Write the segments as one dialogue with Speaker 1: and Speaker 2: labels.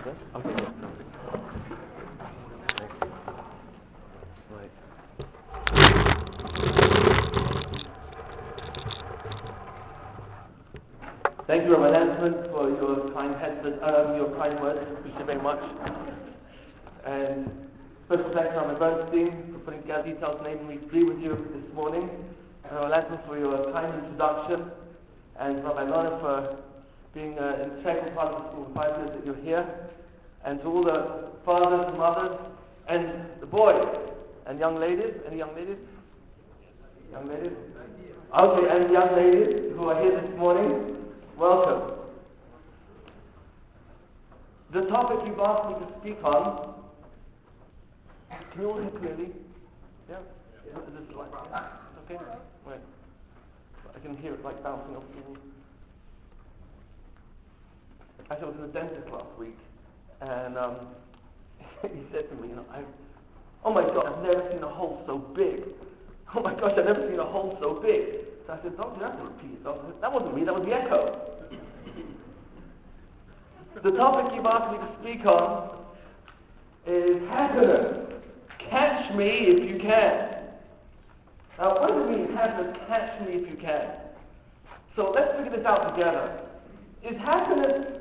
Speaker 1: Okay, okay, perfect. Thanks. Right. Thank you, Reverend Ansman, for your kind heads, uh, your kind words. Appreciate very much. And special thanks to Reverend Bernstein for putting together details, namely three with you this morning. And Reverend Ansman for your kind introduction. And Rabbi Lorna for being uh, the second part of the school five years that you're here. And to all the fathers and mothers and the boys and young ladies. Any young ladies? Young ladies? Okay, and young ladies who are here this morning, welcome. The topic you've asked me to speak on, can you all hear clearly? Yeah? Is this like, okay? Right. I can hear it like bouncing off the wall. I was in the dentist last week, and um, he said to me, you know, I, oh my God, I've never seen a hole so big. Oh my gosh, I've never seen a hole so big. So I said, Doctor, you have to repeat yourself. That wasn't me, that was the echo. the topic you've asked me to speak on is happiness. Catch me if you can. Now, what does it mean, happiness? Catch me if you can. So let's figure this out together. Is happiness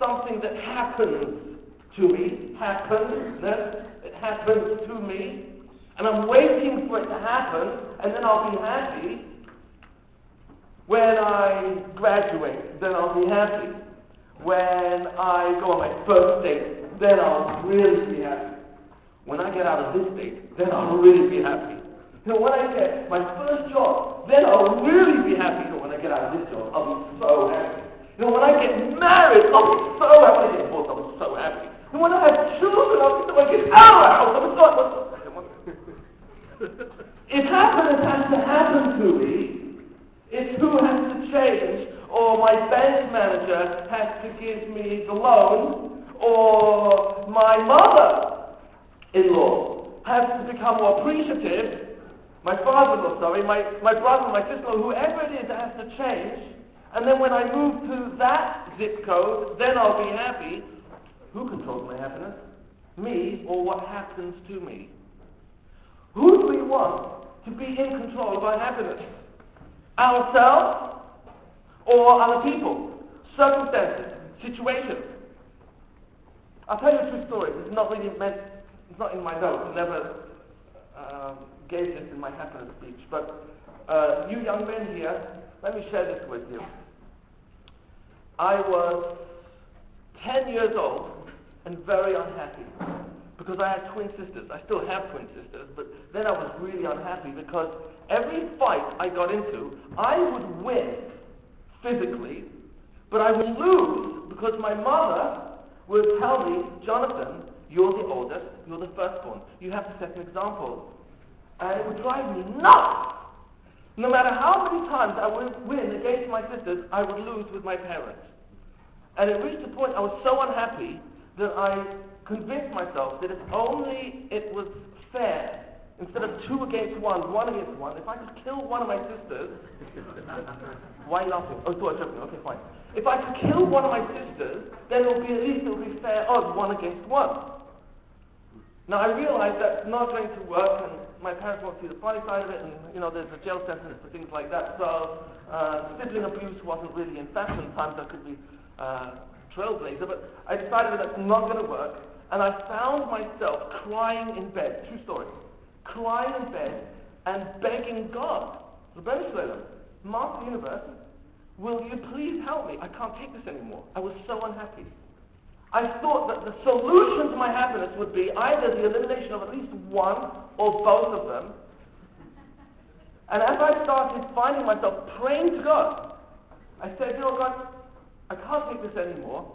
Speaker 1: something that happens to me? Happens? It happens to me. And I'm waiting for it to happen, and then I'll be happy. When I graduate, then I'll be happy. When I go on my first date, then I'll really be happy. When I get out of this date, then I'll really be happy. Know, when I get my first job, then I'll really be happy. Know, when I get out of this job, I'll be so happy. Know, when I get married, I'll be so happy. I get divorced, I'll be so happy. And when I have children, I'll be so happy. Out of the house, I'll be so happy. if happiness has to happen to me, it's who has to change, or my bank manager has to give me the loan, or my mother-in-law has to become more appreciative, my father-in-law, sorry, my, my brother, my sister, whoever it is that has to change, and then when I move to that zip code, then I'll be happy. Who controls my happiness? Me or what happens to me? Who do we want to be in control of our happiness? Ourselves or other people, circumstances, situations. I'll tell you a true story. Is not really meant, it's not in my notes. I never um, gave this in my happiness speech. But uh, you young men here, let me share this with you. I was 10 years old and very unhappy because I had twin sisters. I still have twin sisters, but then I was really unhappy because every fight I got into, I would win physically, but I would lose because my mother would tell me, Jonathan, you're the oldest, you're the firstborn. You have to set an example. And it would drive me nuts. No matter how many times I would win against my sisters, I would lose with my parents. And it reached a point I was so unhappy that I convinced myself that if only it was fair, instead of two against one, one against one, if I could kill one of my sisters, why laughing? Oh, was joking. Okay, fine. If I could kill one of my sisters, then it would be at least it would be fair odds, one against one. Now I realize that's not going to work, and my parents won't see the funny side of it, and you know there's a jail sentence for things like that. So uh, sibling abuse wasn't really in fashion. Times I could be uh, trailblazer, but I decided that that's not going to work. And I found myself crying in bed, true story, crying in bed and begging God, Ribbono Shel Olam, Master Universe, will you please help me? I can't take this anymore. I was so unhappy. I thought that the solution to my happiness would be either the elimination of at least one or both of them. And as I started finding myself praying to God, I said, you know, God, I can't take this anymore.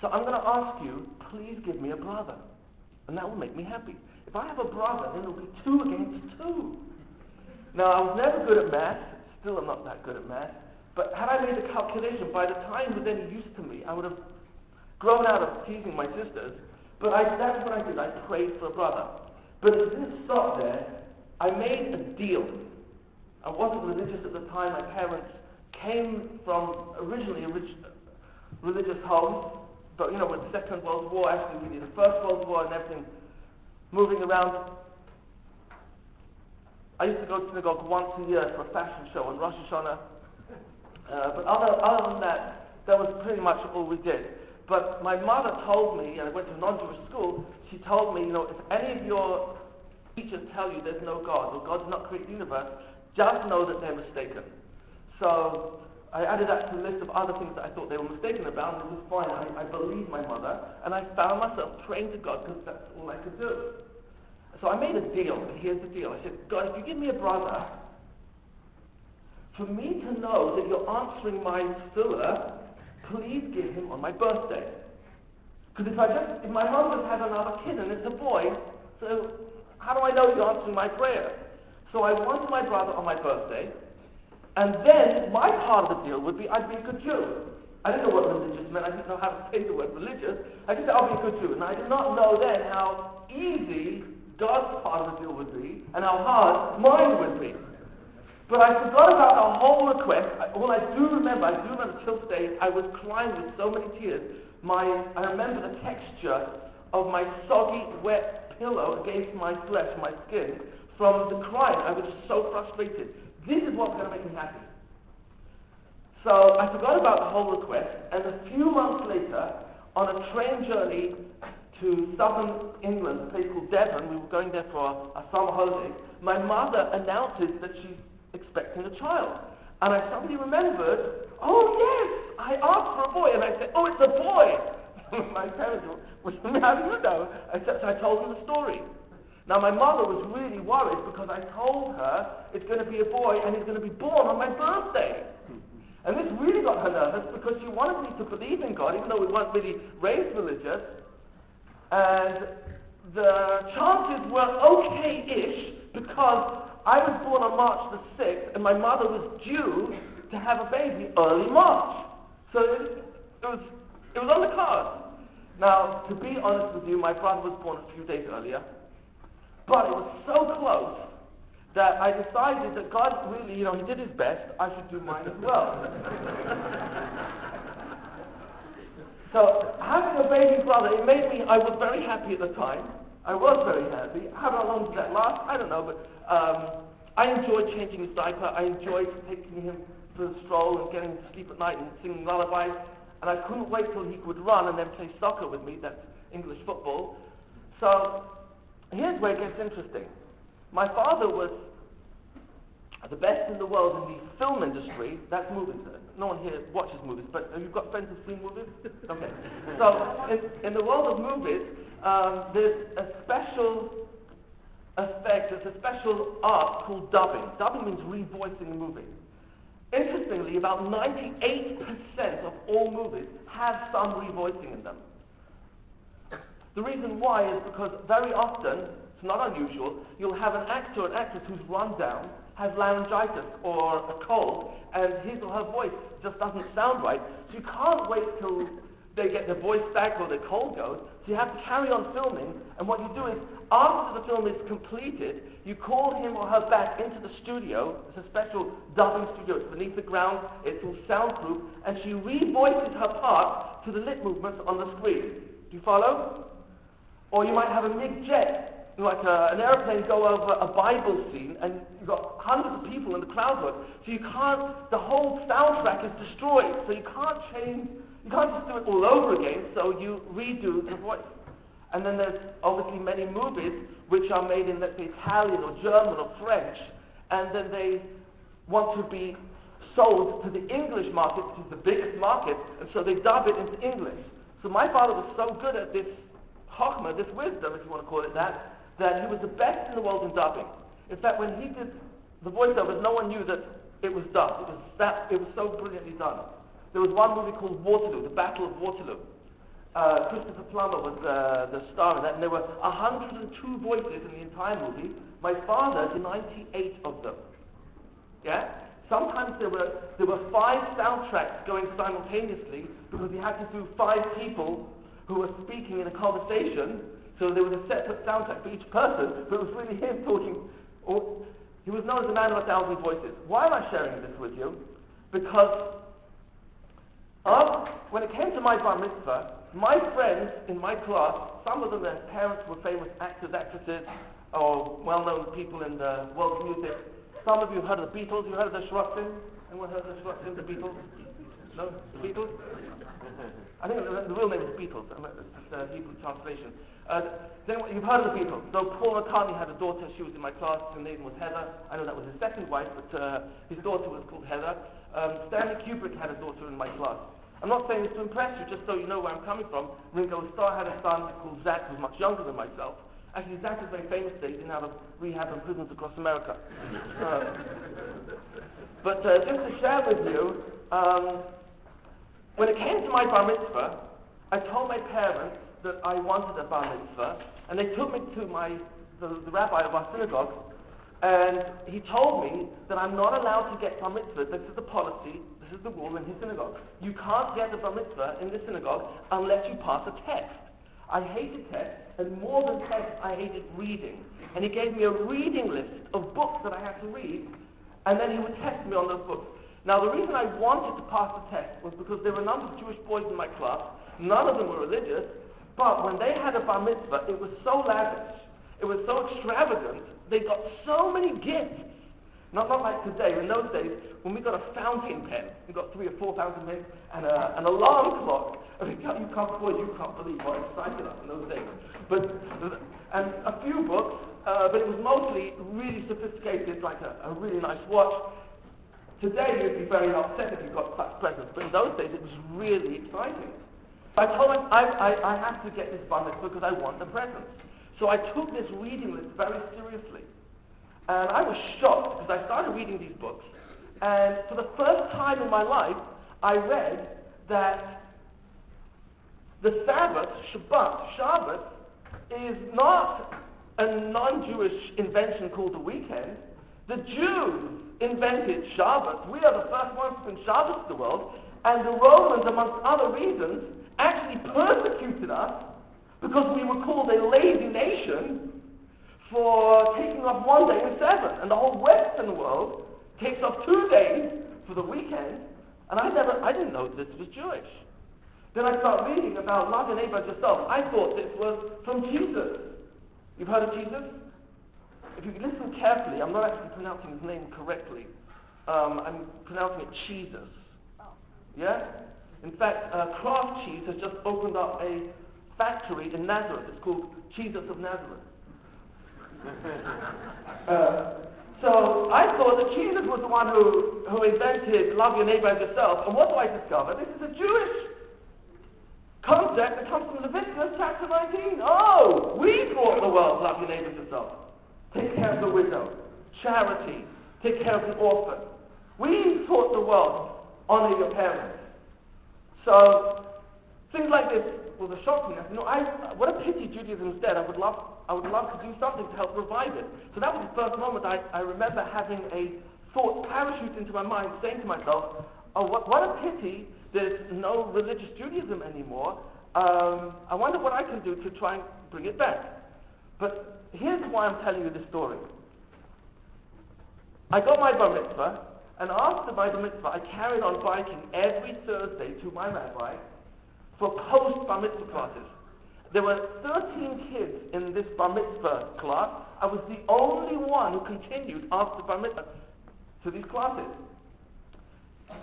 Speaker 1: So I'm going to ask you, please give me a brother. And that will make me happy. If I have a brother, then it'll be two against two. Now, I was never good at math. Still, I'm not that good at math. But had I made the calculation, by the time it was any use to me, I would have grown out of teasing my sisters. But I, that's what I did. I prayed for a brother. But it didn't stop there. I made a deal. I wasn't religious at the time. My parents came from originally a religious home, but you know, with the Second World War, actually, really the First World War and everything, moving around. I used to go to synagogue once a year for a fashion show on Rosh Hashanah. Uh, but other, other than that, that was pretty much all we did. But my mother told me, and I went to a non-Jewish school, she told me, you know, if any of your teachers tell you there's no God, or God did not create the universe, just know that they're mistaken. So I added that to the list of other things that I thought they were mistaken about, and it was fine. I, I believed my mother, and I found myself praying to God because that's all I could do. So I made a deal, and here's the deal. I said, God, if you give me a brother, for me to know that you're answering my tefillah, please give him on my birthday. Because if I just, if my mom just has another kid and it's a boy, so how do I know you're answering my prayer? So I wanted my brother on my birthday, and then my part of the deal would be I'd be a good Jew. I didn't know what religious meant. I didn't know how to say the word religious. I just said I'll be a good Jew. And I did not know then how easy God's part of the deal would be and how hard mine would be. But I forgot about the whole request. All I do remember, I do remember till today, I was crying with so many tears. My, I remember the texture of my soggy, wet pillow against my flesh, my skin, from the crying. I was so frustrated. This is what's going to make me happy. So I forgot about the whole request, and a few months later, on a train journey to southern England, a place called Devon, we were going there for a, summer holiday, my mother announces that she's expecting a child. And I suddenly remembered, oh yes, I asked for a boy, and I said, oh, it's a boy. my parents were, how do you know? Except I told them the story. Now, my mother was really worried because I told her it's going to be a boy and he's going to be born on my birthday. And this really got her nervous because she wanted me to believe in God, even though we weren't really raised religious. And the chances were okay-ish because I was born on March the 6th and my mother was due to have a baby early March. So it, it was, it was on the cards. Now, to be honest with you, my brother was born a few days earlier. But it was so close that I decided that God really, you know, He did His best. I should do mine as well. so having a baby brother, it made me. I was very happy at the time. I was very happy. How long did that last? I don't know, but um, I enjoyed changing his diaper. I enjoyed taking him for a stroll and getting him to sleep at night and singing lullabies. And I couldn't wait till he could run and then play soccer with me. That's English football. So here's where it gets interesting. My father was the best in the world in the film industry. That's movies. No one here watches movies, but have you got friends who've seen movies? Okay. So in, in the world of movies, um, there's a special effect, there's a special art called dubbing. Dubbing means revoicing a movie. Interestingly, about 98% of all movies have some revoicing in them. The reason why is because very often, it's not unusual, you'll have an actor or an actress who's run down, has laryngitis or a cold, and his or her voice just doesn't sound right. So you can't wait till they get their voice back or their cold goes. So you have to carry on filming, and what you do is, after the film is completed, you call him or her back into the studio. It's a special dubbing studio. It's beneath the ground. It's all soundproof, and she revoices her part to the lip movements on the screen. Do you follow? Or you might have a MiG jet, like a, an airplane go over a Bible scene, and you've got hundreds of people in the crowd work. So you can't, the whole soundtrack is destroyed. So you can't change, you can't just do it all over again, so you redo the voice. And then there's obviously many movies which are made in, let's say, Italian or German or French, and then they want to be sold to the English market, which is the biggest market, and so they dub it into English. So my father was so good at this Chachma, this wisdom, if you want to call it that, that he was the best in the world in dubbing. In fact, when he did the voiceovers, no one knew that it was dubbed. It was, that, it was so brilliantly done. There was one movie called Waterloo, The Battle of Waterloo. Uh, Christopher Plummer was uh, the star in that, and there were 102 voices in the entire movie. My father did 98 of them. Yeah? Sometimes there were, there were five soundtracks going simultaneously because he had to do five people who were speaking in a conversation, so there was a separate soundtrack for each person, but it was really him talking. Or, he was known as the man of a thousand voices. Why am I sharing this with you? Because of, when it came to my bar mitzvah, my friends in my class, some of them, their parents were famous actors, actresses, or well-known people in the world of music. Some of you heard of the Beatles. You heard of the Schwarzen? Anyone heard of the Schwarzen, the Beatles? No? The Beatles? I think the, the real name is Beatles. It's a Hebrew translation. Uh, then you've heard of the Beatles. So Paul McCartney had a daughter. She was in my class. Her name was Heather. I know that was his second wife, but uh, his daughter was called Heather. Um, Stanley Kubrick had a daughter in my class. I'm not saying this to impress you, just so you know where I'm coming from. Ringo Starr had a son called Zach, who was much younger than myself. Actually, Zach is very famous today. He's in out of rehab and prisons across America. Uh, but uh, just to share with you, um, when it came to my bar mitzvah, I told my parents that I wanted a bar mitzvah, and they took me to my the, the rabbi of our synagogue, and he told me that I'm not allowed to get bar mitzvah. This is the policy. This is the rule in his synagogue. You can't get a bar mitzvah in this synagogue unless you pass a test. I hated tests, and more than tests, I hated reading. And he gave me a reading list of books that I had to read, and then he would test me on those books. Now, the reason I wanted to pass the test was because there were a number of Jewish boys in my class. None of them were religious, but when they had a bar mitzvah, it was so lavish, it was so extravagant, they got so many gifts. Not, not like today. In those days, when we got a fountain pen, we got three or four fountain pens and a, an alarm clock. I mean, you can't, boy, you can't believe what excited us in those days. But and a few books, uh, but it was mostly really sophisticated, like a, a really nice watch. Today, you'd be very upset if you got such presents, but in those days, it was really exciting. I told him I, I, I have to get this bundle because I want the presents. So I took this reading list very seriously. And I was shocked because I started reading these books. And for the first time in my life, I read that the Sabbath, Shabbat, Shabbat, is not a non-Jewish invention called the weekend. The Jews invented Shabbat. We are the first ones to bring Shabbat to the world. And the Romans, amongst other reasons, actually persecuted us because we were called a lazy nation for taking off one day in seven. And the whole Western world takes off two days for the weekend. And I never, I didn't know this was Jewish. Then I start reading about love your neighbor as yourself. I thought this was from Jesus. You've heard of Jesus? If you listen carefully, I'm not actually pronouncing his name correctly. Um, I'm pronouncing it Jesus. Yeah? In fact, uh, Kraft Cheese has just opened up a factory in Nazareth. It's called Jesus of Nazareth. uh, so I thought that Jesus was the one who, who invented love your neighbor as yourself. And what do I discover? This is a Jewish concept that comes from Leviticus chapter 19. Oh, we brought the world love your neighbor as yourself. Take care of the widow. Charity. Take care of the orphan. We taught the world honor your parents. So things like this was a shock to me. I said, know, I, what a pity Judaism is dead. I would love, I would love to do something to help revive it. So that was the first moment I, I remember having a thought parachute into my mind, saying to myself, oh, what, what a pity there's no religious Judaism anymore. Um, I wonder what I can do to try and bring it back. But here's why I'm telling you this story. I got my bar mitzvah, and after my bar mitzvah, I carried on biking every Thursday to my rabbi for post bar mitzvah classes. There were 13 kids in this bar mitzvah class. I was the only one who continued after bar mitzvah to these classes.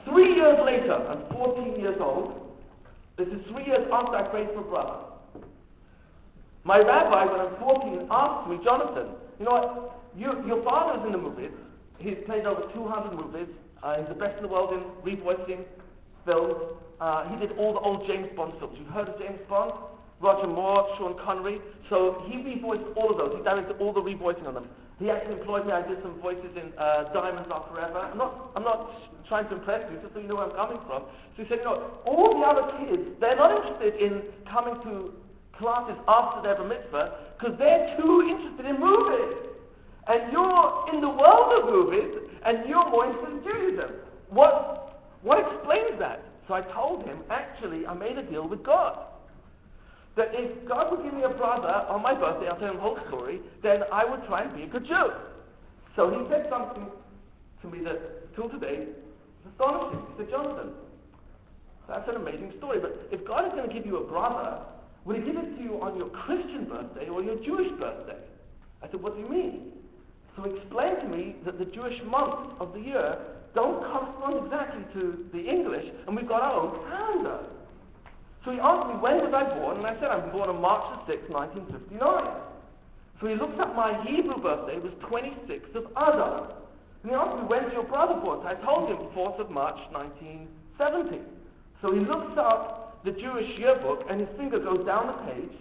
Speaker 1: Three years later, I'm 14 years old. This is three years after I prayed for brother. My rabbi, when I'm 14, asked me, Jonathan, you know what? You, your father is in the movies. He's played over 200 movies. Uh, he's the best in the world in revoicing films. Uh, he did all the old James Bond films. You've heard of James Bond? Roger Moore, Sean Connery. So he revoiced all of those. He directed all the revoicing on them. He actually employed me. I did some voices in uh, Diamonds Are Forever. I'm not, I'm not trying to impress you, just so you know where I'm coming from. So he said, you know, all the other kids, they're not interested in coming to classes after their bar mitzvah because they're too interested in movies. And you're in the world of movies, and you're more interested in Judaism. What, what explains that? So I told him, actually, I made a deal with God. That if God would give me a brother on my birthday, I'll tell him the whole story, then I would try and be a good Jew. So he said something to me that, till today, is astonishing. He said, Jonathan, That's an amazing story. But if God is going to give you a brother, would he give it to you on your Christian birthday or your Jewish birthday? I said, what do you mean? So he explained to me that the Jewish months of the year don't correspond exactly to the English, and we've got our own calendar. So he asked me, when was I born? And I said, I'm born on March the 6th, 1959. So he looked up my Hebrew birthday, it was 26th of Adar. And he asked me, when's your brother born? So I told him, 4th of March, 1970. So he looks up the Jewish yearbook, and his finger goes down the page,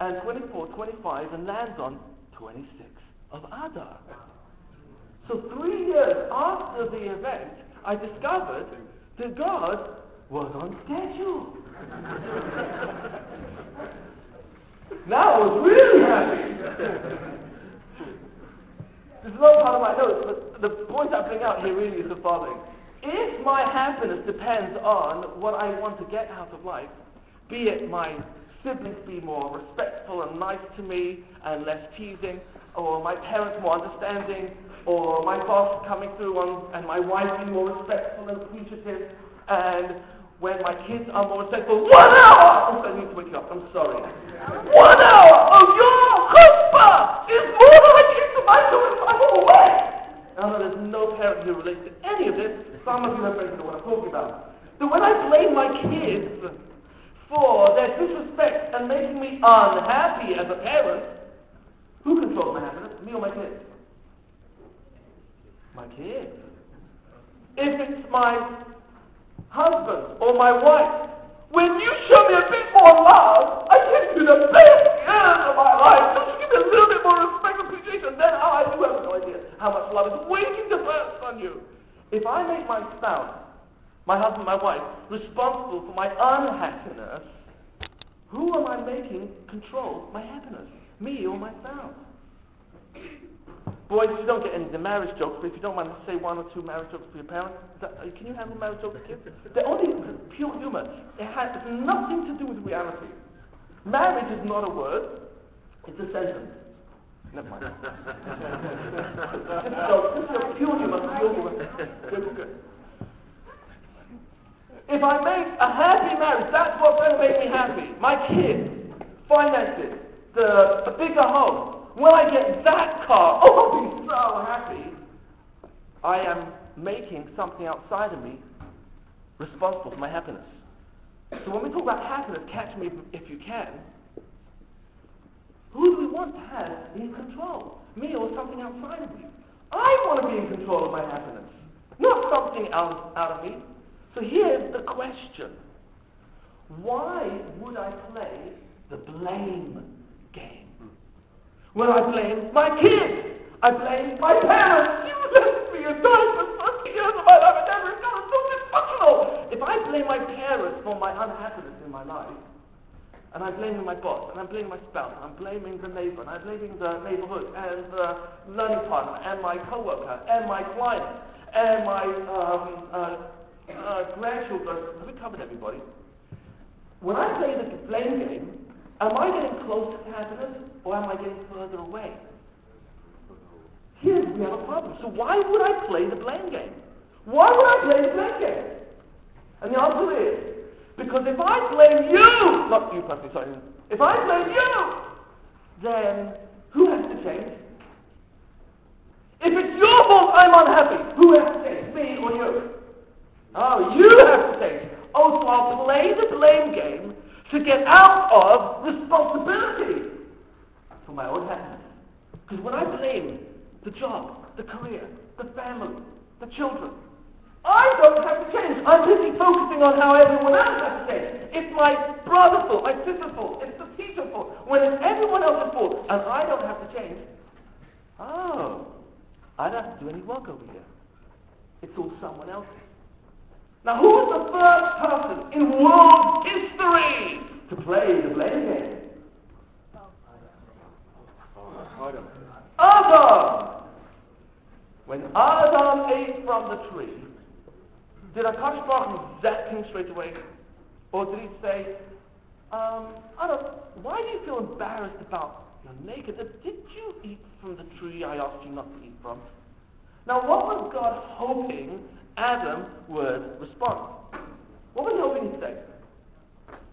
Speaker 1: and 24, 25, and lands on 26 of Adar. So three years after the event, I discovered that God was on schedule. now I was really happy. This is not part of my notes, but the point I bring out here really is the following. If my happiness depends on what I want to get out of life, be it my siblings be more respectful and nice to me and less teasing, or my parents more understanding, or my boss coming through on, and my wife being more respectful and appreciative, and when my kids are more respectful, one hour! I need to wake you up, I'm sorry. One hour of your chutzpah is more than I give to if I'm away! Now, there's no parent who relates to any of this. Some of you have friends know what I'm talking about. That when I blame my kids for their disrespect and making me unhappy as a parent, who controls my happiness? Me or my kids? My kids. If it's my husband or my wife, when you show me a bit more love, I give you the best years of my life. Don't you give me a little bit more respect and appreciation? Then I do have no idea how much love is waiting to burst on you. If I make my spouse, my husband, my wife, responsible for my unhappiness, who am I making control my happiness? Me or myself? Boys, you don't get any of the marriage jokes, but if you don't mind, say one or two marriage jokes for your parents. That, uh, can you handle marriage jokes, kids? They're only pure humor. It has nothing to do with reality. Marriage is not a word, it's a sentence. Never mind. this joke, this is pure humor, pure humor. Good, good. If I make a happy marriage, that's what's going to make me happy. My kids, finances, the, the bigger home, when I get that car, oh, I'll be so happy. I am making something outside of me responsible for my happiness. So when we talk about happiness, catch me if you can. Who do we want to have in control? Me or something outside of me? I want to be in control of my happiness, not something out, out of me. So here's the question. Why would I play the blame game? When I blame my kids, I blame my parents. You left me and died for 30 years of my life and never got so dysfunctional. If I blame my parents for my unhappiness in my life, and I'm blaming my boss, and I'm blaming my spouse, and I'm blaming the neighbor, and I'm blaming the neighborhood, and the learning partner, and my coworker, and my client, and my um, uh, uh, grandchildren. Have we covered everybody? When I play the blame game, Am I getting closer to happiness or am I getting further away? Here we have a problem. So why would I play the blame game? Why would I play the blame game? And the answer is because if I blame you, not you personally, sorry, if I blame you, then who has to change? If it's your fault I'm unhappy, who has to change? Me or you? Oh, you have to change. Oh, so I'll play the blame game to get out of responsibility for my own happiness. Because when I blame the job, the career, the family, the children, I don't have to change. I'm busy focusing on how everyone else has to change. It's my brother's fault, my sister's fault, it's the teacher's fault, when it's everyone else's fault, and I don't have to change. Oh, I don't have to do any work over here. It's all someone else's. Now, who was the first person in world history to play the blame game? Adam. When Adam ate from the tree, did Akash Baruch zap him straight away? Or did he say, um, Adam, why do you feel embarrassed about your nakedness? Did you eat from the tree I asked you not to eat from? Now, what was God hoping Adam would respond. What was he hoping he'd say?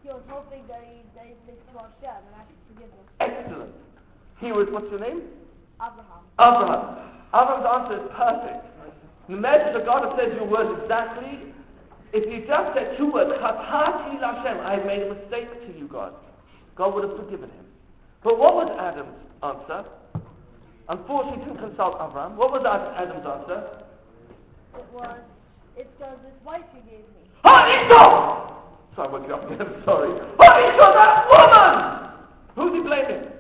Speaker 2: He was hoping that he that to Hashem and actually forgive him.
Speaker 1: Excellent. He was, what's your name?
Speaker 2: Abraham.
Speaker 1: Abraham. Abraham's answer is perfect. The message of God has said your words exactly. If he just said two words, Lashem, I made a mistake to you, God, God would have forgiven him. But what was Adam's answer? Unfortunately, he didn't consult Abraham. What was Adam's answer?
Speaker 2: It was, it's because this wife you gave me.
Speaker 1: HaIsha! Sorry, I woke you up again. I'm sorry. HaIsha, that woman! Who's he blaming?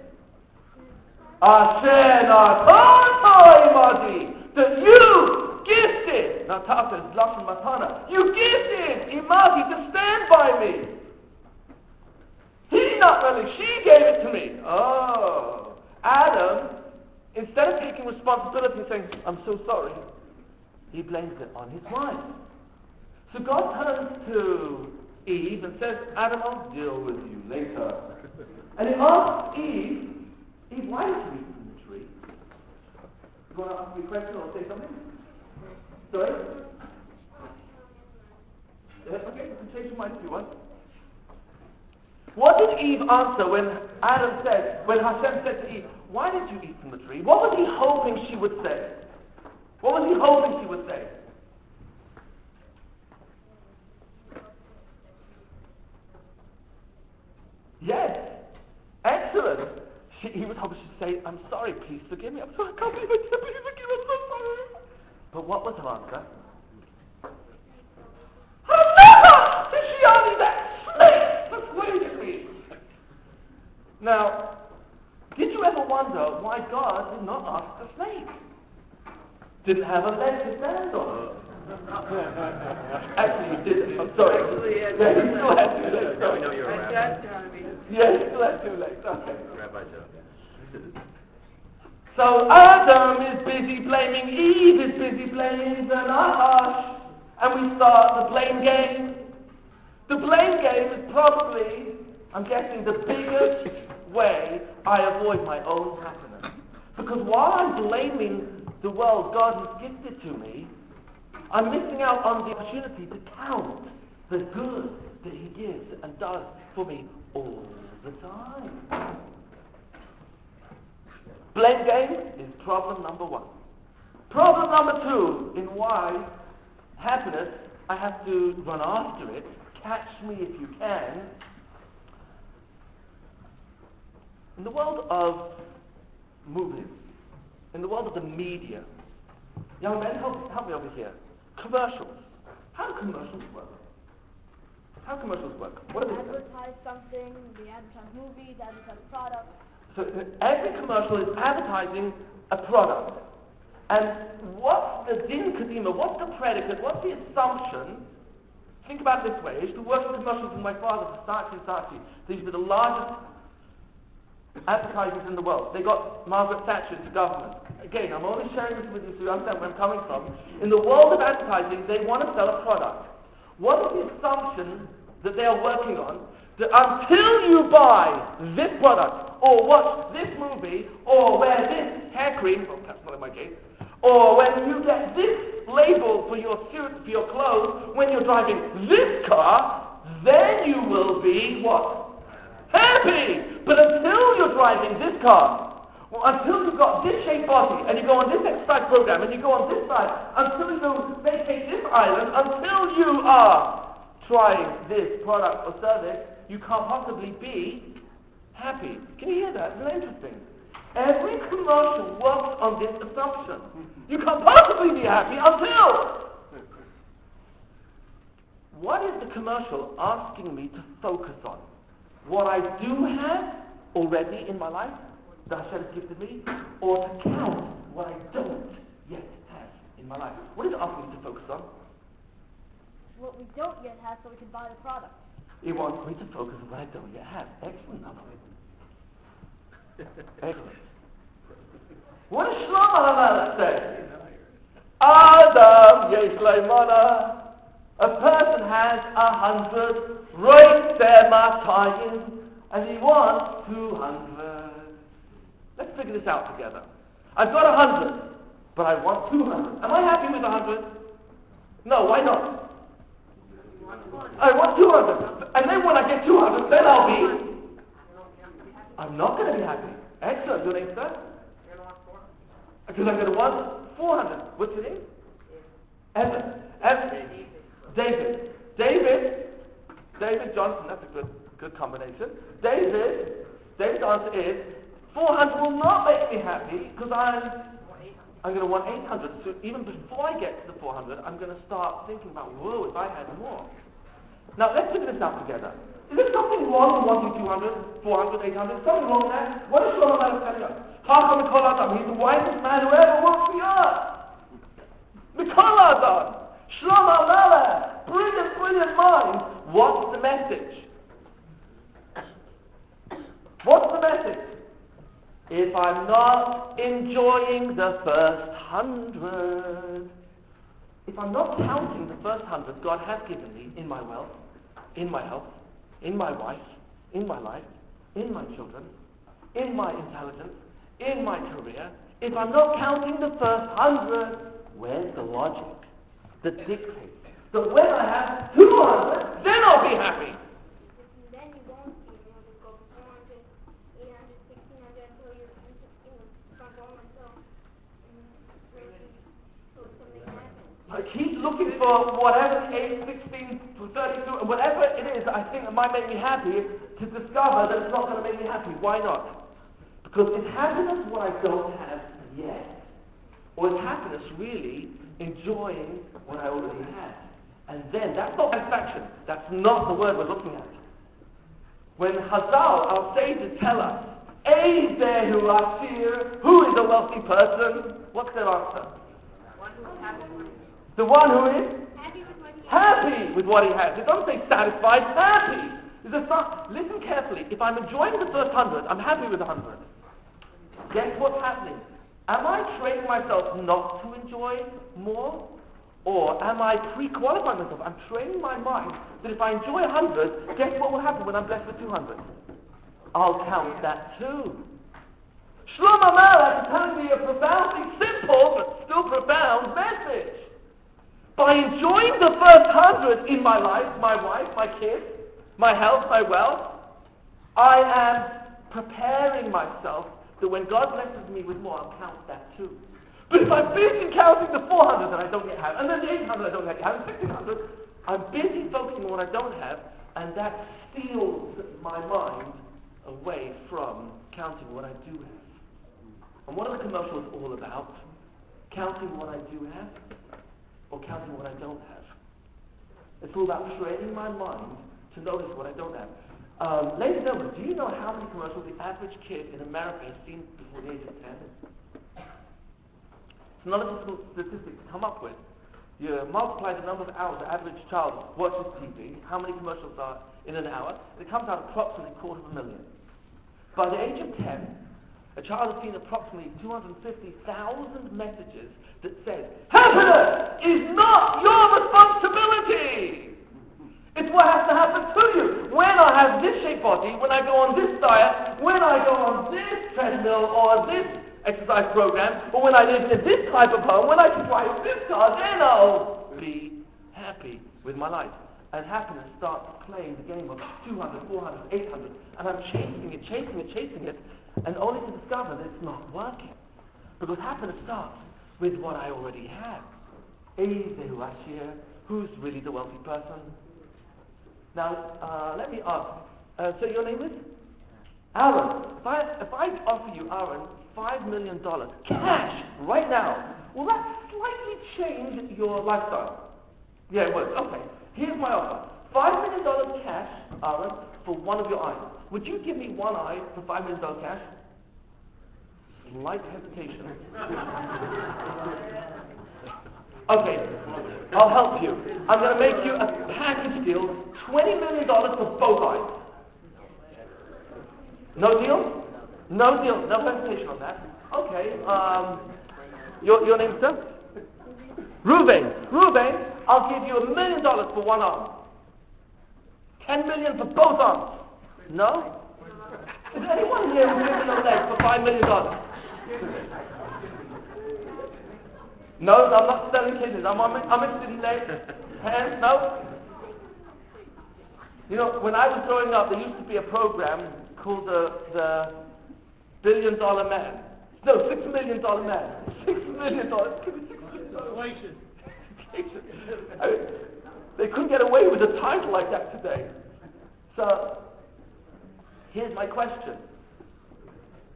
Speaker 1: Asher Natanoi Madi, that you gifted, Natata is Lashon Matana, you gifted Imadi to stand by me. He not really, she gave it to me. Oh. Adam, instead of taking responsibility and saying, I'm so sorry, he blames it on his wife. So God turns to Eve and says, Adam, I'll deal with you later. And he asks Eve, Eve, why did you eat from the tree? You want to ask me a question or say something? Sorry? Uh, okay, you can change your mind if you want. What did Eve answer when Adam said, when Hashem said to Eve, why did you eat from the tree? What was he hoping she would say? What was he hoping she would say? Yes. Excellent. She, he was hoping she'd say, I'm sorry, please forgive me. I'm sorry, I can't believe I said please forgive me. I'm so sorry. But what was her answer? Never did she only that snake persuaded me. Now, did you ever wonder why God did not ask the snake? Didn't have a leg to stand on. Actually, he didn't. I'm sorry.
Speaker 3: Actually, yeah,
Speaker 1: yeah, he still had two legs.
Speaker 3: Now we
Speaker 1: Sorry.
Speaker 3: know you're a
Speaker 2: My
Speaker 3: rabbi.
Speaker 2: dad's.
Speaker 1: Yeah, he still had two legs. Okay.
Speaker 3: Rabbi Joe.
Speaker 1: So Adam is busy blaming Eve, is busy blaming the Nahash, and we start the blame game. The blame game is probably, I'm guessing, the biggest way I avoid my own happiness. Because while I'm blaming the world God has gifted to me, I'm missing out on the opportunity to count the good that He gives and does for me all the time. Blame game is problem number one. Problem number two in why happiness, I have to run after it. Catch me if you can. In the world of movies, in the world of the media, young men, help, help me over here. Commercials. How do commercials work? How do commercials work? What are they?
Speaker 2: Advertise something, they advertise movies, advertise products.
Speaker 1: So every commercial is advertising a product. And what's the din kadima, what's the predicate, what's the assumption? Think about it this way. I used to work in commercials with my father Saatchi and Saatchi. These were the largest advertisers in the world. They got Margaret Thatcher into government. Again, I'm only sharing this with you so you understand where I'm coming from. In the world of advertising, they want to sell a product. What is the assumption that they are working on? That until you buy this product, or watch this movie, or wear this hair cream, well, that's not in my case, or when you get this label for your suit, for your clothes, when you're driving this car, then you will be what? Happy! But until you're driving this car, well, until you've got this shape body, and you go on this exercise program, and you go on this side, until you vacate this island, until you are trying this product or service, you can't possibly be happy. Can you hear that? Isn't that interesting? Every commercial works on this assumption. You can't possibly be happy until. What is the commercial asking me to focus on? What I do have already in my life that Hashem has gifted me, or to count what I don't yet have in my life? What is it asking me to focus on?
Speaker 2: What we don't yet have so we can buy the product.
Speaker 1: It wants me to focus on what I don't yet have. Excellent, Nana. Excellent. What does Shlomo HaMelech say? Adam yesh leimana. A person has a hundred, right there matayim, and he wants two hundred. Let's figure this out together. I've got a hundred, but I want two hundred. Am I happy with a hundred? No, why not? I want 200. And then when I get 200, then I'll be. I'm not going to be happy. Excellent. Your name, sir? Because I'm going to want 400. What's your name? Evan. Evan. David. David. David Johnson. That's a good, good combination. David. David's answer is 400 will not make me happy because I'm I'm going to want 800. So even before I get to the 400, I'm going to start thinking about, whoa, if I had more. Now, let's figure this out together. Is there something wrong with wanting 200, 400, 800? Something wrong that? What is Shlomo Melech telling us? Chacham Mikol. He's the wisest man who ever walked the earth. Mikol Adam. Shlomo Melech. Brilliant, brilliant mind. What's the message? What's the message? If I'm not enjoying the first hundred, if I'm not counting the first hundred God has given me in my wealth, in my health, in my wife, in my life, in my children, in my intelligence, in my career, if I'm not counting the first hundred, where's the logic that dictates that when I have 200, then I'll be happy?
Speaker 2: Then you won't be able to go 400, 800, 1600 until you're, you know, from home until, um, so something happens.
Speaker 1: I keep looking for whatever age 16 to 32, whatever it is I think that might make me happy to discover that it's not going to make me happy. Why not? Because is happiness what I don't have yet? Or is happiness really enjoying what I already have? And then, that's not satisfaction. That's not the word we're looking at. When Hazal, our sages, tell us, Eizehu Ashir, who is a wealthy person? What's their answer? The one who is
Speaker 2: Happy with what
Speaker 1: with he has. It doesn't say satisfied, happy. It's a Listen carefully. If I'm enjoying the first hundred, I'm happy with the hundred. Guess what's happening? Am I training myself not to enjoy more? Or am I pre-qualifying myself? I'm training my mind that if I enjoy 100, guess what will happen when I'm blessed with 200? I'll count that too. Shlomo Melech is telling me a profoundly simple but still profound message. By enjoying the first hundred in my life, my wife, my kids, my health, my wealth, I am preparing myself that when God blesses me with more, I'll count that too. But if I'm busy counting the 400 that I don't yet have, and then the 800 I don't yet have, and 1600, I'm busy focusing on what I don't have, and that steals my mind away from counting what I do have. And what are the commercials all about? Counting what I do have or counting what I don't have. It's all about training my mind to notice what I don't have. Um, ladies and gentlemen, do you know how many commercials the average kid in America has seen before the age of 10? It's not a difficult statistic to come up with. You multiply the number of hours the average child watches TV, how many commercials are in an hour, and it comes out approximately a quarter of a million. By the age of 10, a child has seen approximately 250,000 messages that says, Happiness is not your responsibility! It's what has to happen to you. When I have this shaped body, when I go on this diet, when I go on this treadmill or this exercise program, or when I live in this type of home, when I drive this car, then I'll be happy with my life. And happiness starts playing the game of 200, 400, 800, and I'm chasing it, chasing it, chasing it, and only to discover that it's not working. Because happiness starts with what I already have. Ezehu who's really the wealthy person? Now, uh, let me ask. Uh, so your name is Aaron. If I, if I offer you, Aaron, five million dollars cash right now, will that slightly change your lifestyle? Yeah, it would. Okay. Here's my offer: five million dollars cash, Aaron, for one of your eyes. Would you give me one eye for five million dollars cash? Slight hesitation. Okay, I'll help you. I'm going to make you a package deal, $20 million for both eyes. No deal? No deal. No hesitation on that. Okay, um, your, your name, sir? Ruben. Ruben, I'll give you a million dollars for one arm. Ten million for both arms. No? Is anyone here who's a leg for five million dollars? No, I'm not selling kidneys. I'm, I'm, I'm interested in legs, hands, no? You know, when I was growing up, there used to be a program called the, the Billion Dollar Man. No, Six Million Dollar Man. Six Million Dollars. Give me six I mean, they couldn't get away with a title like that today. So, here's my question.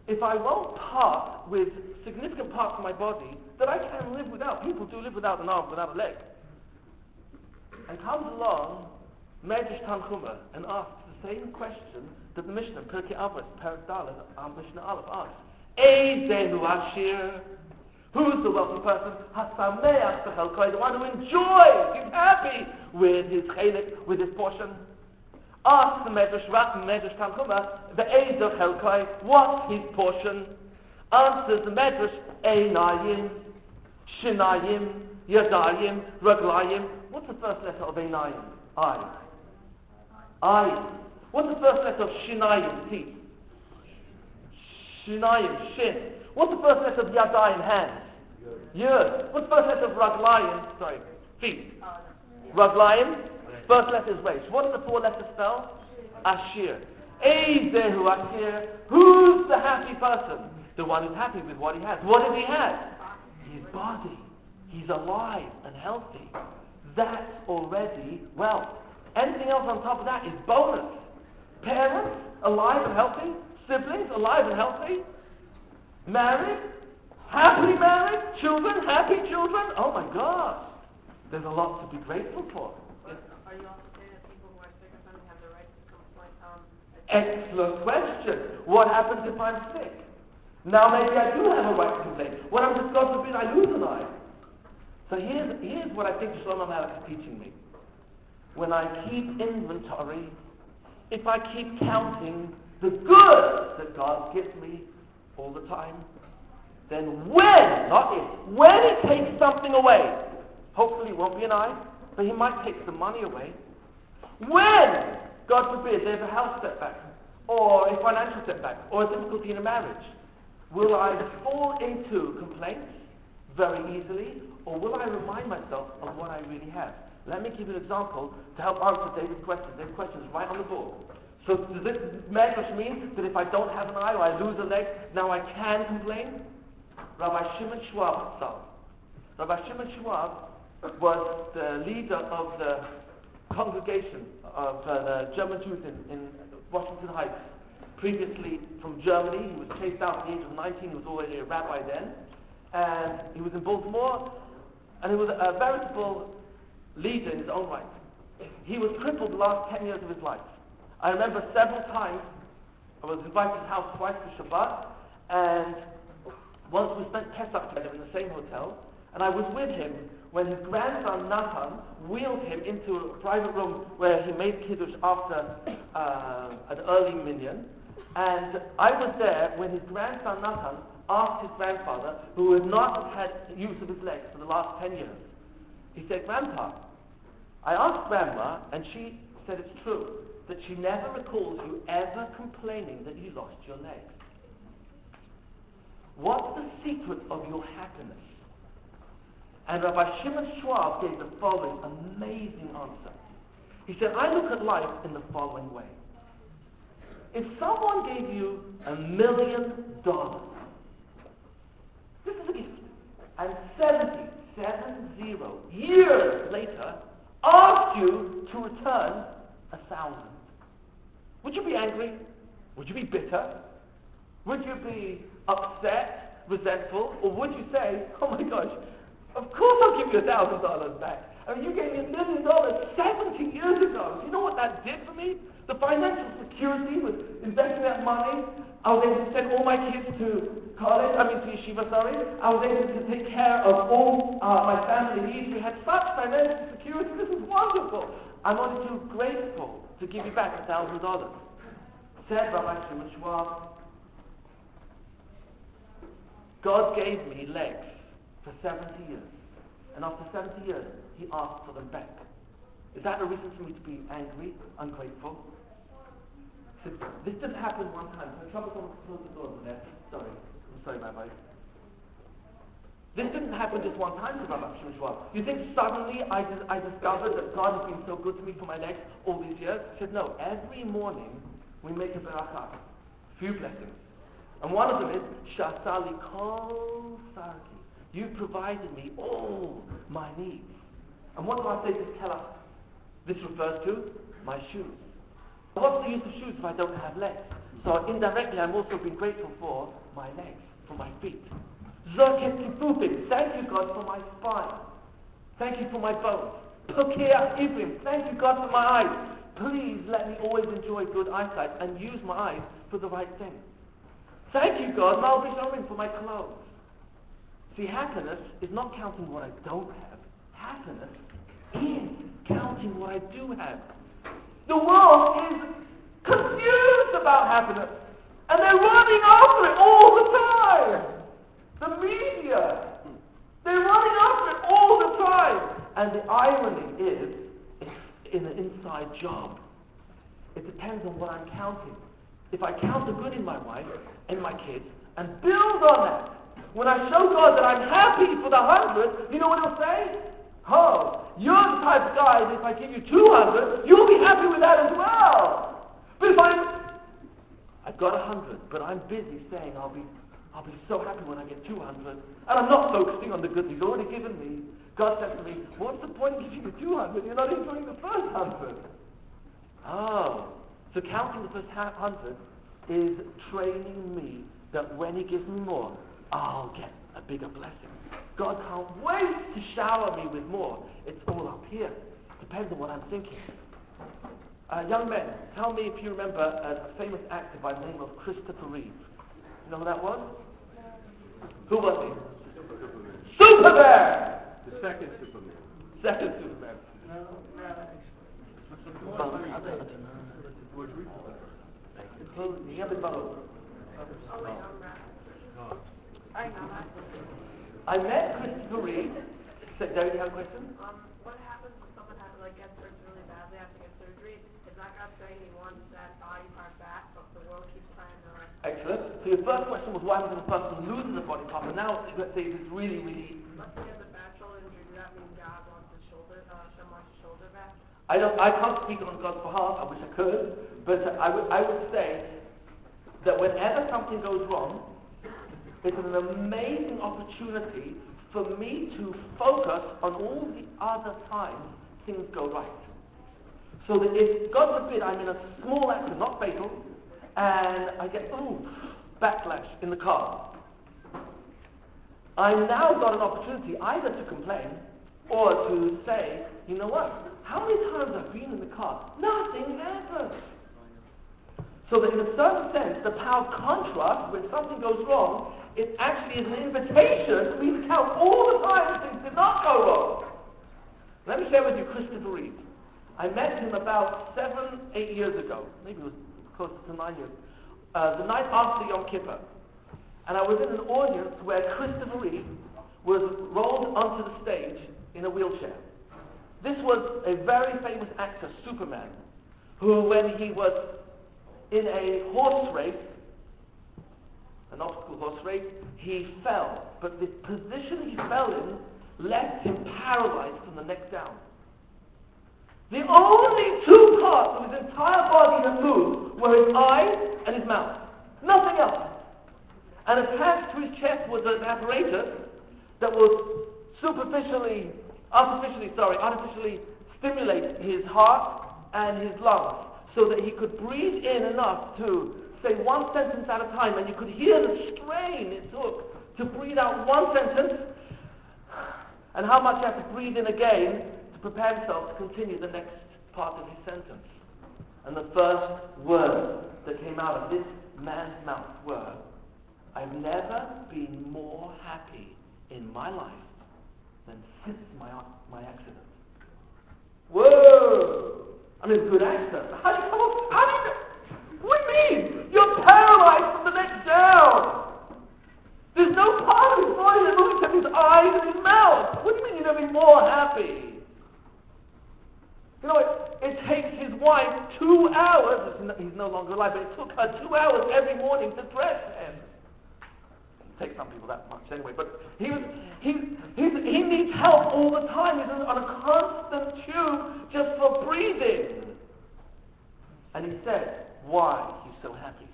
Speaker 1: If I won't part with significant parts of my body that I can live without, people do live without an arm, without a leg, and comes along Medrash Tanchuma and asks the same question that the Mishnah, Pirkei Avos, Perak Dalet, our Mishnah Aleph asks. Ezehu Ashir. Who's the wealthy person? Hasameach Bechelkoi, the one who enjoys, he's happy with his chelik, with his portion. Ask the Medrash, Rat Medrash Tanchuma, the Ezer Chelkoi, what's his portion? Answers the Medrash, Einayim, Shinayim, Yadayim, Raglayim. What's the first letter of Einayim? I. I. What's the first letter of Shinayim? Teeth. Shinayim, Shin. What's the first letter of Yadayim? Hands. Yud. What's first letter of Raglayim? Sorry, feet. Oh. Raglayim. First letter is Resh. What does the four letters spell? Ashir. Ezehu Ashir. Who's the happy person? The one who's happy with what he has. What does he have? His body. He's alive and healthy. That's already wealth. Anything else on top of that is bonus. Parents, alive and healthy. Siblings, alive and healthy. Married, happily married. Children, happy children. Oh my God. There's a lot to be grateful for.
Speaker 4: Are you also saying that people who are sick or have the right to complain? Um,
Speaker 1: Excellent question. What happens if I'm sick? Now maybe I do have a right to complain. What happens if God forbid I lose an eye? So here's, here's what I think Shlomo Malek is teaching me. When I keep inventory, if I keep counting the good that God gives me all the time, then when, not if, when He takes something away, hopefully it won't be an eye, but He might take some money away. When, God forbid, there's a health setback, or a financial setback, or a difficulty in a marriage, will I fall into complaints very easily, or will I remind myself of what I really have? Let me give you an example to help answer David's question. David's question is right on the board. So does this medrash mean that if I don't have an eye or I lose a leg, now I can complain? Rabbi Shimon Schwab himself. Rabbi Shimon Schwab was the leader of the congregation of uh, the German Jews in, in Washington Heights. Previously from Germany, he was chased out at the age of 19. He was already a rabbi then, and he was in Baltimore, and he was a veritable leader in his own right. He was crippled the last 10 years of his life. I remember several times, I was invited to his house twice for Shabbat, and once we spent Pesach together in the same hotel, and I was with him when his grandson Nathan wheeled him into a private room where he made Kiddush after uh, an early minyan. And I was there when his grandson Nathan asked his grandfather, who had not had use of his legs for the last 10 years, he said, Grandpa, I asked Grandma, and she said it's true, that she never recalls you ever complaining that you lost your legs. What's the secret of your happiness? And Rabbi Shimon Schwab gave the following amazing answer. He said, I look at life in the following way. If someone gave you a million dollars, this is a gift, and 70, seven zero, years later, asked you to return a thousand, would you be angry? Would you be bitter? Would you be upset, resentful, or would you say, oh my gosh, of course I'll give you a thousand dollars back. I mean, you gave me a million dollars 70 years ago. You know what that did for me? The financial security with investing that money. I was able to send all my kids to college, I mean to yeshiva, sorry. I was able to take care of all uh, my family needs. We had such financial security. This is wonderful. I'm only too grateful to give you back a thousand dollars. Said Rabbi Shimon Schwab, God gave me legs for 70 years. And after 70 years, he asked for them back. Is that a reason for me to be angry, ungrateful? So this just happened one time. So trouble someone close the door over there. Sorry. I'm sorry, Rabbi. This didn't happen just one time to Rabbi Shimshua. You think suddenly I, dis- I discovered that God has been so good to me for my legs all these years? He said, no, every morning we make a beracha, few blessings. And one of them is, Shasali kol sarki. You provided me all my needs. And what do I say to tell us? This refers to my shoes. What's the use of shoes if I don't have legs? So indirectly, I'm also being grateful for my legs, for my feet. Zoket kifufim. Thank you, God, for my spine. Thank you for my bones. Pokea ibrim. Thank you, God, for my eyes. Please let me always enjoy good eyesight and use my eyes for the right thing. Thank you, God, I'll be Bishomim, for my clothes. See, happiness is not counting what I don't have. Happiness is counting what I do have. The world is confused about happiness. And they're running after it all the time. The media. They're running after it all the time. And the irony is, it's in an inside job. It depends on what I'm counting. If I count the good in my wife and my kids and build on that, when I show God that I'm happy for the hundred, you know what he'll say? Oh, you're the type of guy that if I give you 200, you'll be happy with that as well. But if I'm, I've got 100, but I'm busy saying I'll be, I'll be so happy when I get 200, and I'm not focusing on the good he's already given me. God says to me, what's the point of giving you 200? You're not enjoying the first 100. Oh, so counting the first half 100 is training me that when he gives me more, I'll get a bigger blessing. God can't wait to shower me with more. It's all up here. Depends on what I'm thinking. Uh, young men, tell me if you remember a, a famous actor by the name of Christopher Reeve. You know who that was? Who was he? Superman!
Speaker 3: The second Superman.
Speaker 1: Second Superman.
Speaker 3: George Reeves.
Speaker 1: Who- yeah, but both.
Speaker 4: Wait, I'm not. I know that.
Speaker 1: I met Christopher Reeve. So, Derek, you have a question?
Speaker 4: Um, what happens if someone has to like get surgery really badly after get surgery? Is that guy saying he wants that body part back, but the world keeps trying to
Speaker 1: Excellent. So your first question was what happens if a person loses a body part, and now let's say it's really, really.
Speaker 4: let's say he has a bad shoulder injury, does that mean God wants his shoulder, uh, Shem wants his shoulder back?
Speaker 1: I don't. I can't speak on God's behalf. I wish I could, but I would. I would say that whenever something goes wrong, it's an amazing opportunity for me to focus on all the other times things go right. So that if, God forbid, I'm in a small accident, not fatal, and I get, ooh, backlash in the car, I've now got an opportunity either to complain or to say, you know what, how many times I've been in the car, nothing happened. So that in a certain sense, the power of contrast, when something goes wrong, it actually is an invitation for me to count all the times things did not go wrong. Let me share with you Christopher Reeve. I met him about seven, eight years ago. Maybe it was closer to nine years. Uh, the night after Yom Kippur. And I was in an audience where Christopher Reeve was rolled onto the stage in a wheelchair. This was a very famous actor, Superman, who, when he was in a horse race, an obstacle horse race, he fell. But the position he fell in left him paralyzed from the neck down. The only two parts of his entire body that moved were his eyes and his mouth. Nothing else. And attached to his chest was an apparatus that was superficially, artificially, sorry, artificially stimulate his heart and his lungs so that he could breathe in enough to say one sentence at a time and you could hear the strain it took to breathe out one sentence and how much he had to breathe in again to prepare himself to continue the next part of his sentence. And the first words that came out of this man's mouth were, I've never been more happy in my life than since my, my accident. Whoa! I mean, good accident. How do you come up? How do you? What do you mean? You're paralyzed from the neck down. There's no part of his body that moves except his eyes and his mouth. What do you mean you're never more happy? You know, it, it takes his wife two hours. He's no longer alive, but it took her two hours every morning to dress him. Take some people that much anyway. But he was, he, he's, he needs help all the time. He's on a constant tube just for breathing. And he said, why he's so happy.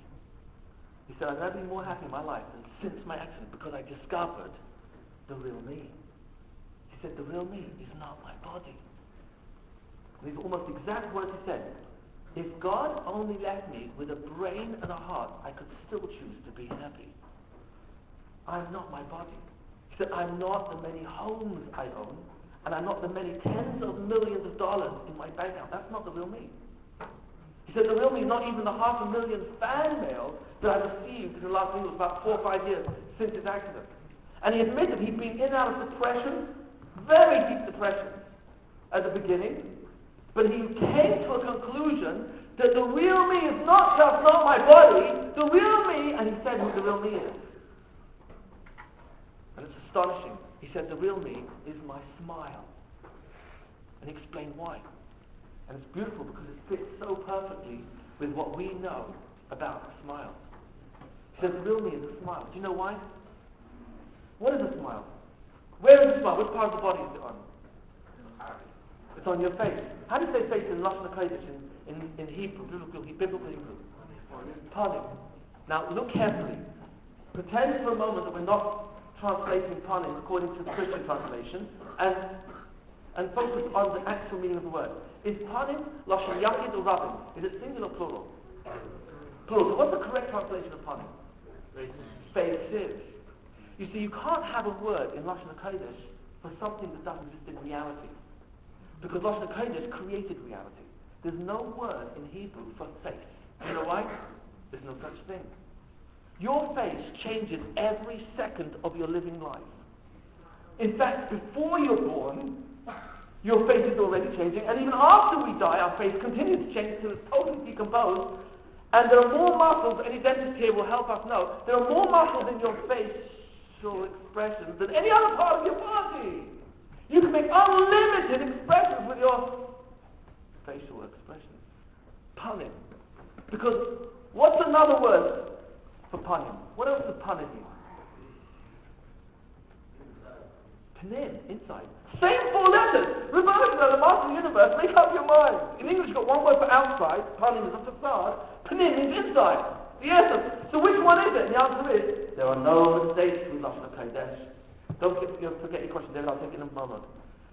Speaker 1: He said, I've never been more happy in my life than since my accident because I discovered the real me. He said, the real me is not my body. These are almost exact words he said. If God only left me with a brain and a heart, I could still choose to be happy. I'm not my body. He said, I'm not the many homes I own, and I'm not the many tens of millions of dollars in my bank account. That's not the real me. He said, the real me is not even the half a million fan mail that I received in the last it was about four or five years since his accident. And he admitted he'd been in and out of depression, very deep depression at the beginning, but he came to a conclusion that the real me is not just not my body, the real me, and he said who the real me is. Astonishing. He said the real me is my smile. And he explained why. And it's beautiful because it fits so perfectly with what we know about a smile. He says the real me is a smile. Do you know why? What is a smile? Where is the smile? Which part of the body is it on? It's on your face. How do you say face in Lashon HaKodesh, in, in, in Hebrew, biblical, biblical Hebrew? Panim. Now look carefully. Pretend for a moment that we're not translating panim according to the Christian translation, and, and focus on the actual meaning of the word. Is panim Lashon Yachid or Rabim? Is it singular or plural? Plural. So what's the correct translation of panim? Faces. You see, you can't have a word in Lashon HaKodesh for something that doesn't exist in reality. Because Lashon HaKodesh created reality. There's no word in Hebrew for face. You know why? There's no such thing. Your face changes every second of your living life. In fact, before you're born, your face is already changing, and even after we die, our face continues to change until it's totally decomposed. And there are more muscles, any dentist here will help us know, there are more muscles in your facial expressions than any other part of your body. You can make unlimited expressions with your facial expressions. Panim. Because what's another word for panim? What else does panim mean? Pnim, inside. Same four letters. Remember, the master of the universe, make up your mind. In English, you've got one word for outside, panim is a facade, pnim is inside, the essence. So which one is it? And the answer is, there are no mistakes in Lashon HaKodesh. Don't get, you know, forget your question, David, I'll take it in a moment.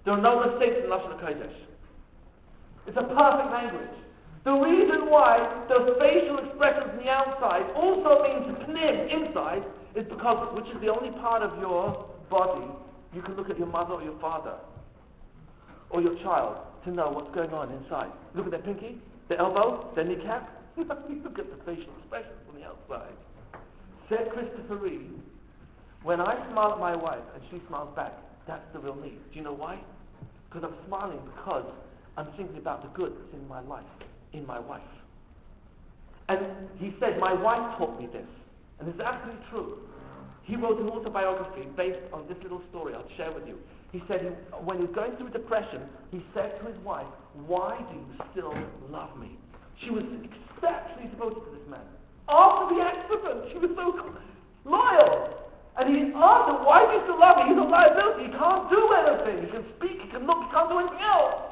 Speaker 1: There are no mistakes in Lashon HaKodesh. It's a perfect language. The reason why the facial expressions on the outside also means pnim, inside, is because, which is the only part of your body, you can look at your mother or your father or your child to know what's going on inside. Look at their pinky, their elbow, their kneecap. you look at the facial expressions on the outside. Said Christopher Reeve, when I smile at my wife and she smiles back, that's the real me. Do you know why? Because I'm smiling because I'm thinking about the good that's in my life, in my wife. And he said, My wife taught me this. And it's absolutely true. He wrote an autobiography based on this little story I'll share with you. He said he, when he was going through depression, he said to his wife, Why do you still love me? She was exceptionally devoted to this man. After the accident, she was so loyal. And he answered, Why do you still love me? He's a liability. He can't do anything. He can speak, he can look, he can't do anything else.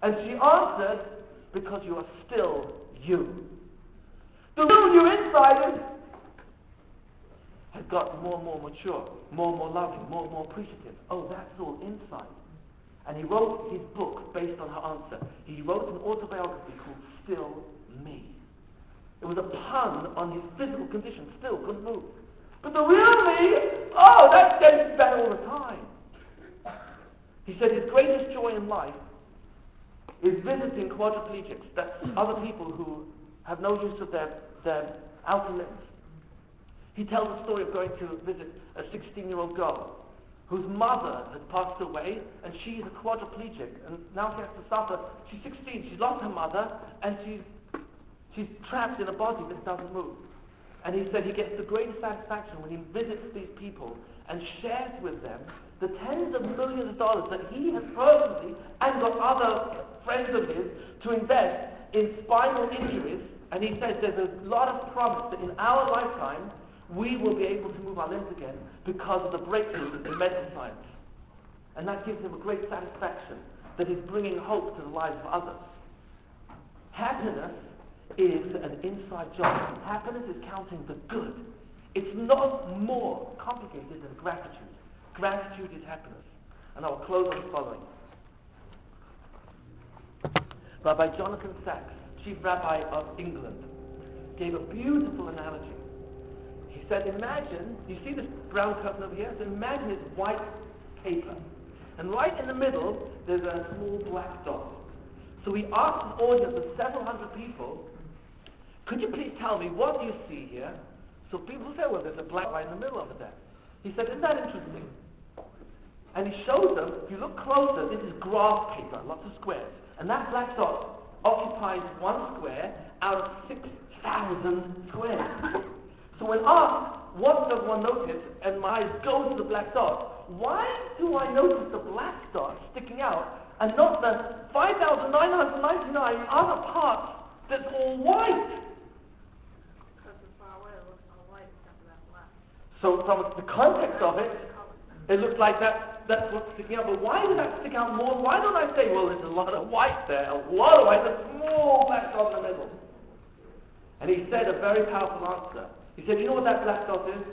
Speaker 1: And she answered, Because you are still you. The real you inside has got more and more mature, more and more loving, more and more appreciative. Oh, that's all inside. And he wrote his book based on her answer. He wrote an autobiography called Still Me. It was a pun on his physical condition, still couldn't move. But the real me, oh, that gets better all the time. He said his greatest joy in life is visiting quadriplegics, that's other people who have no use of their, their outer limbs. He tells the story of going to visit a 16 year old girl whose mother had passed away and she's a quadriplegic and now she has to suffer. She's 16, she's lost her mother and she's, she's trapped in a body that doesn't move. And he said he gets the greatest satisfaction when he visits these people and shares with them the tens of millions of dollars that he has personally and got other friends of his to invest in spinal injuries. And he says there's a lot of promise that in our lifetime we will be able to move our limbs again because of the breakthroughs in mental science. And that gives him a great satisfaction that he's bringing hope to the lives of others. Happiness is an inside job. Happiness is counting the good. It's not more complicated than gratitude. Gratitude is happiness. And I will close on the following. Rabbi Jonathan Sacks, Chief Rabbi of England, gave a beautiful analogy. He said, Imagine, you see this brown curtain over here? So imagine it's white paper. And right in the middle, there's a small black dot. So we asked an audience of several hundred people, could you please tell me what you see here? So people say, well, there's a black right in the middle over there. He said, isn't that interesting? And he shows them, if you look closer, this is graph paper, lots of squares. And that black dot occupies one square out of 6,000 squares. So when asked, what does one notice, and my eyes go to the black dot, why do I notice the black dot sticking out and not the 5,999 other parts that's all white?
Speaker 4: Because it's far away, it looks all white except for that black.
Speaker 1: So from the context of it, it looks like that, that's what's sticking out. But why does that stick out more? Why don't I say, well, there's a lot of white there, a lot of white, a small black dot in the middle? And he said a very powerful answer. He said, you know what that black dot is?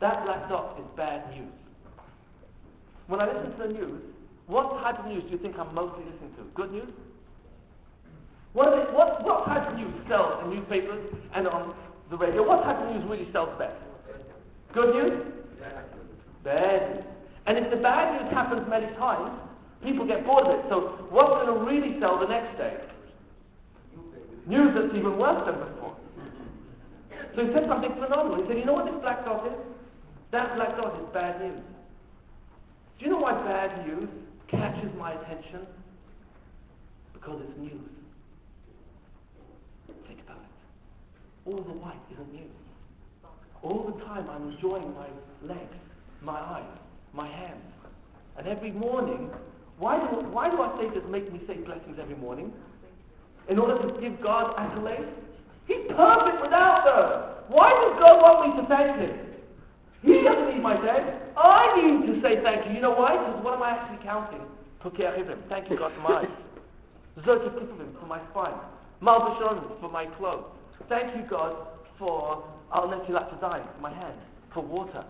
Speaker 1: That black dot is bad news. When I listen to the news, what type of news do you think I'm mostly listening to? Good news? What, they, what, what type of news sells in newspapers and on the radio? What type of news really sells best? Good news? Bad news. And if the bad news happens many times, people get bored of it. So what's going to really sell the next day? News that's even worse than before. So he said something phenomenal. He said, you know what this black dot is? That black dot is bad news. Do you know why bad news catches my attention? Because it's news. Think about it. All the white isn't news. All the time I'm enjoying my legs, my eyes, my hands. And every morning, why do, why do this make me say blessings every morning? In order to give God accolades? He's perfect without them. Why does God want me to thank Him? He doesn't need my thanks. I need to say thank you. You know why? Because what am I actually counting? Thank you, God, for my eyes. For my spine. Malbashon for my clothes. Thank you, God, for Al Netilat for my hand, for water.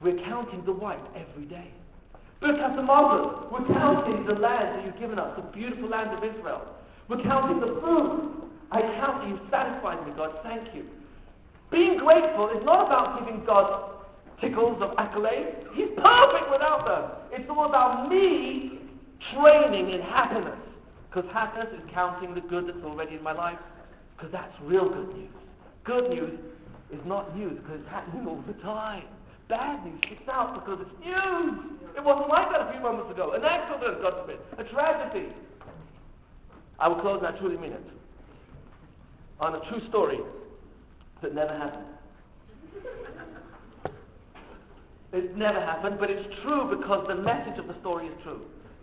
Speaker 1: We're counting the white every day. Look at the Hamazon, we're counting the land that you've given us, the beautiful land of Israel. We're counting the food. I count you've satisfied me, God. Thank you. Being grateful is not about giving God tickles of accolades. He's perfect without them. It's all about me training in happiness. Because happiness is counting the good that's already in my life. Because that's real good news. Good news is not news because it's happening all the time. Bad news sticks out because it's news. It wasn't like that a few moments ago. An accident, God forbid. A tragedy. I will close, and I truly mean it. On a true story that never happened. It never happened, but it's true because the message of the story is true.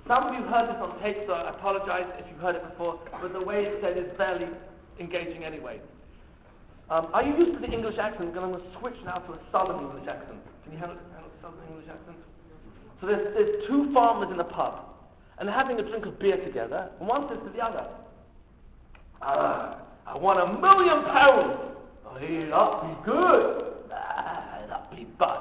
Speaker 1: Some of you heard this on tape, so I apologize if you've heard it before, but the way it's said is fairly engaging anyway. Um, are you used to the English accent? I'm going to switch now to a southern English accent. Can you handle, handle English accent? So there's, there's two farmers in a pub, and they're having a drink of beer together, and one says to the other, ah, I want a million pounds. Oh, that'd be good. Ah, that'd be bad.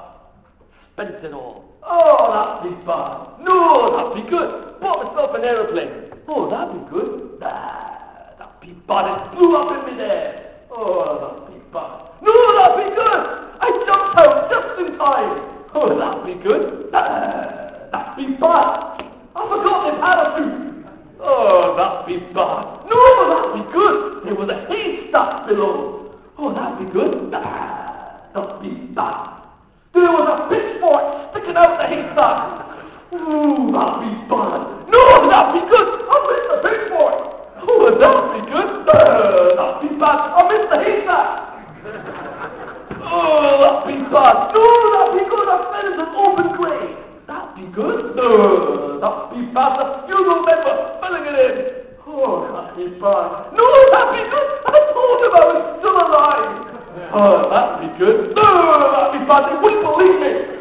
Speaker 1: Spent it all. Oh, that'd be bad. No, that'd be good. Bought myself an aeroplane. Oh, that'd be good. Ah, that'd be bad. It blew up in midair. Oh, that'd be bad. No, that'd be good. I jumped out just in time. Oh, that'd be good. Ah, that'd be bad. I forgot the parachute. Oh, that'd be bad. No, that'd be good. There was a haystack below. Oh, that'd be good. Ah, that'd be bad. There was a pitchfork sticking out the haystack. Ooh, that'd be bad. No, that'd be good. I missed the pitchfork. Oh, that'd be good. Uh, that'd be bad. I missed the haystack. Oh, that'd be bad. No, that'd be good. I fell in an open grave. That'd be good. No, that'd be bad. The funeral member filling it in. Oh, that'd be bad. No, that'd be good. I told him I was still alive. Oh, that'd be good. Oh, that'd be bad. They wouldn't believe it.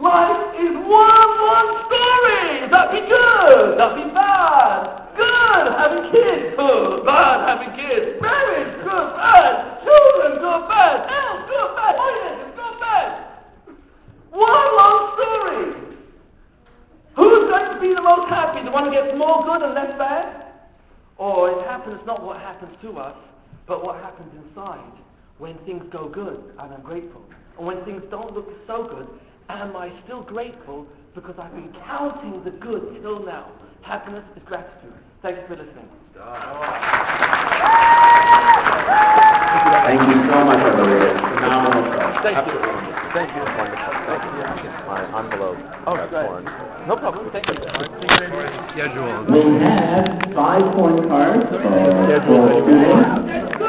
Speaker 1: Life is one long story. That'd be good. That'd be bad. Good. Having kids. Oh, good. Bad. Having kids. Marriage. Good. Bad. Children. Good. Bad. Health. Good. Bad. Finances. Good. Bad. One long story. Who's going to be the most happy? The one who gets more good and less bad? Or it happens not what happens to us, but what happens inside when things go good and I'm grateful. And when things don't look so good, am I still grateful because I've been counting the good till now? Happiness is gratitude. Thank you for listening.
Speaker 3: Thank you so much, everybody. Phenomenal stuff.
Speaker 1: Thank you.
Speaker 5: Thank you. Wonderful. Thank you. My envelope
Speaker 1: Oh,
Speaker 5: got
Speaker 1: great. No problem. Thank you.
Speaker 3: We have five point cards for for students.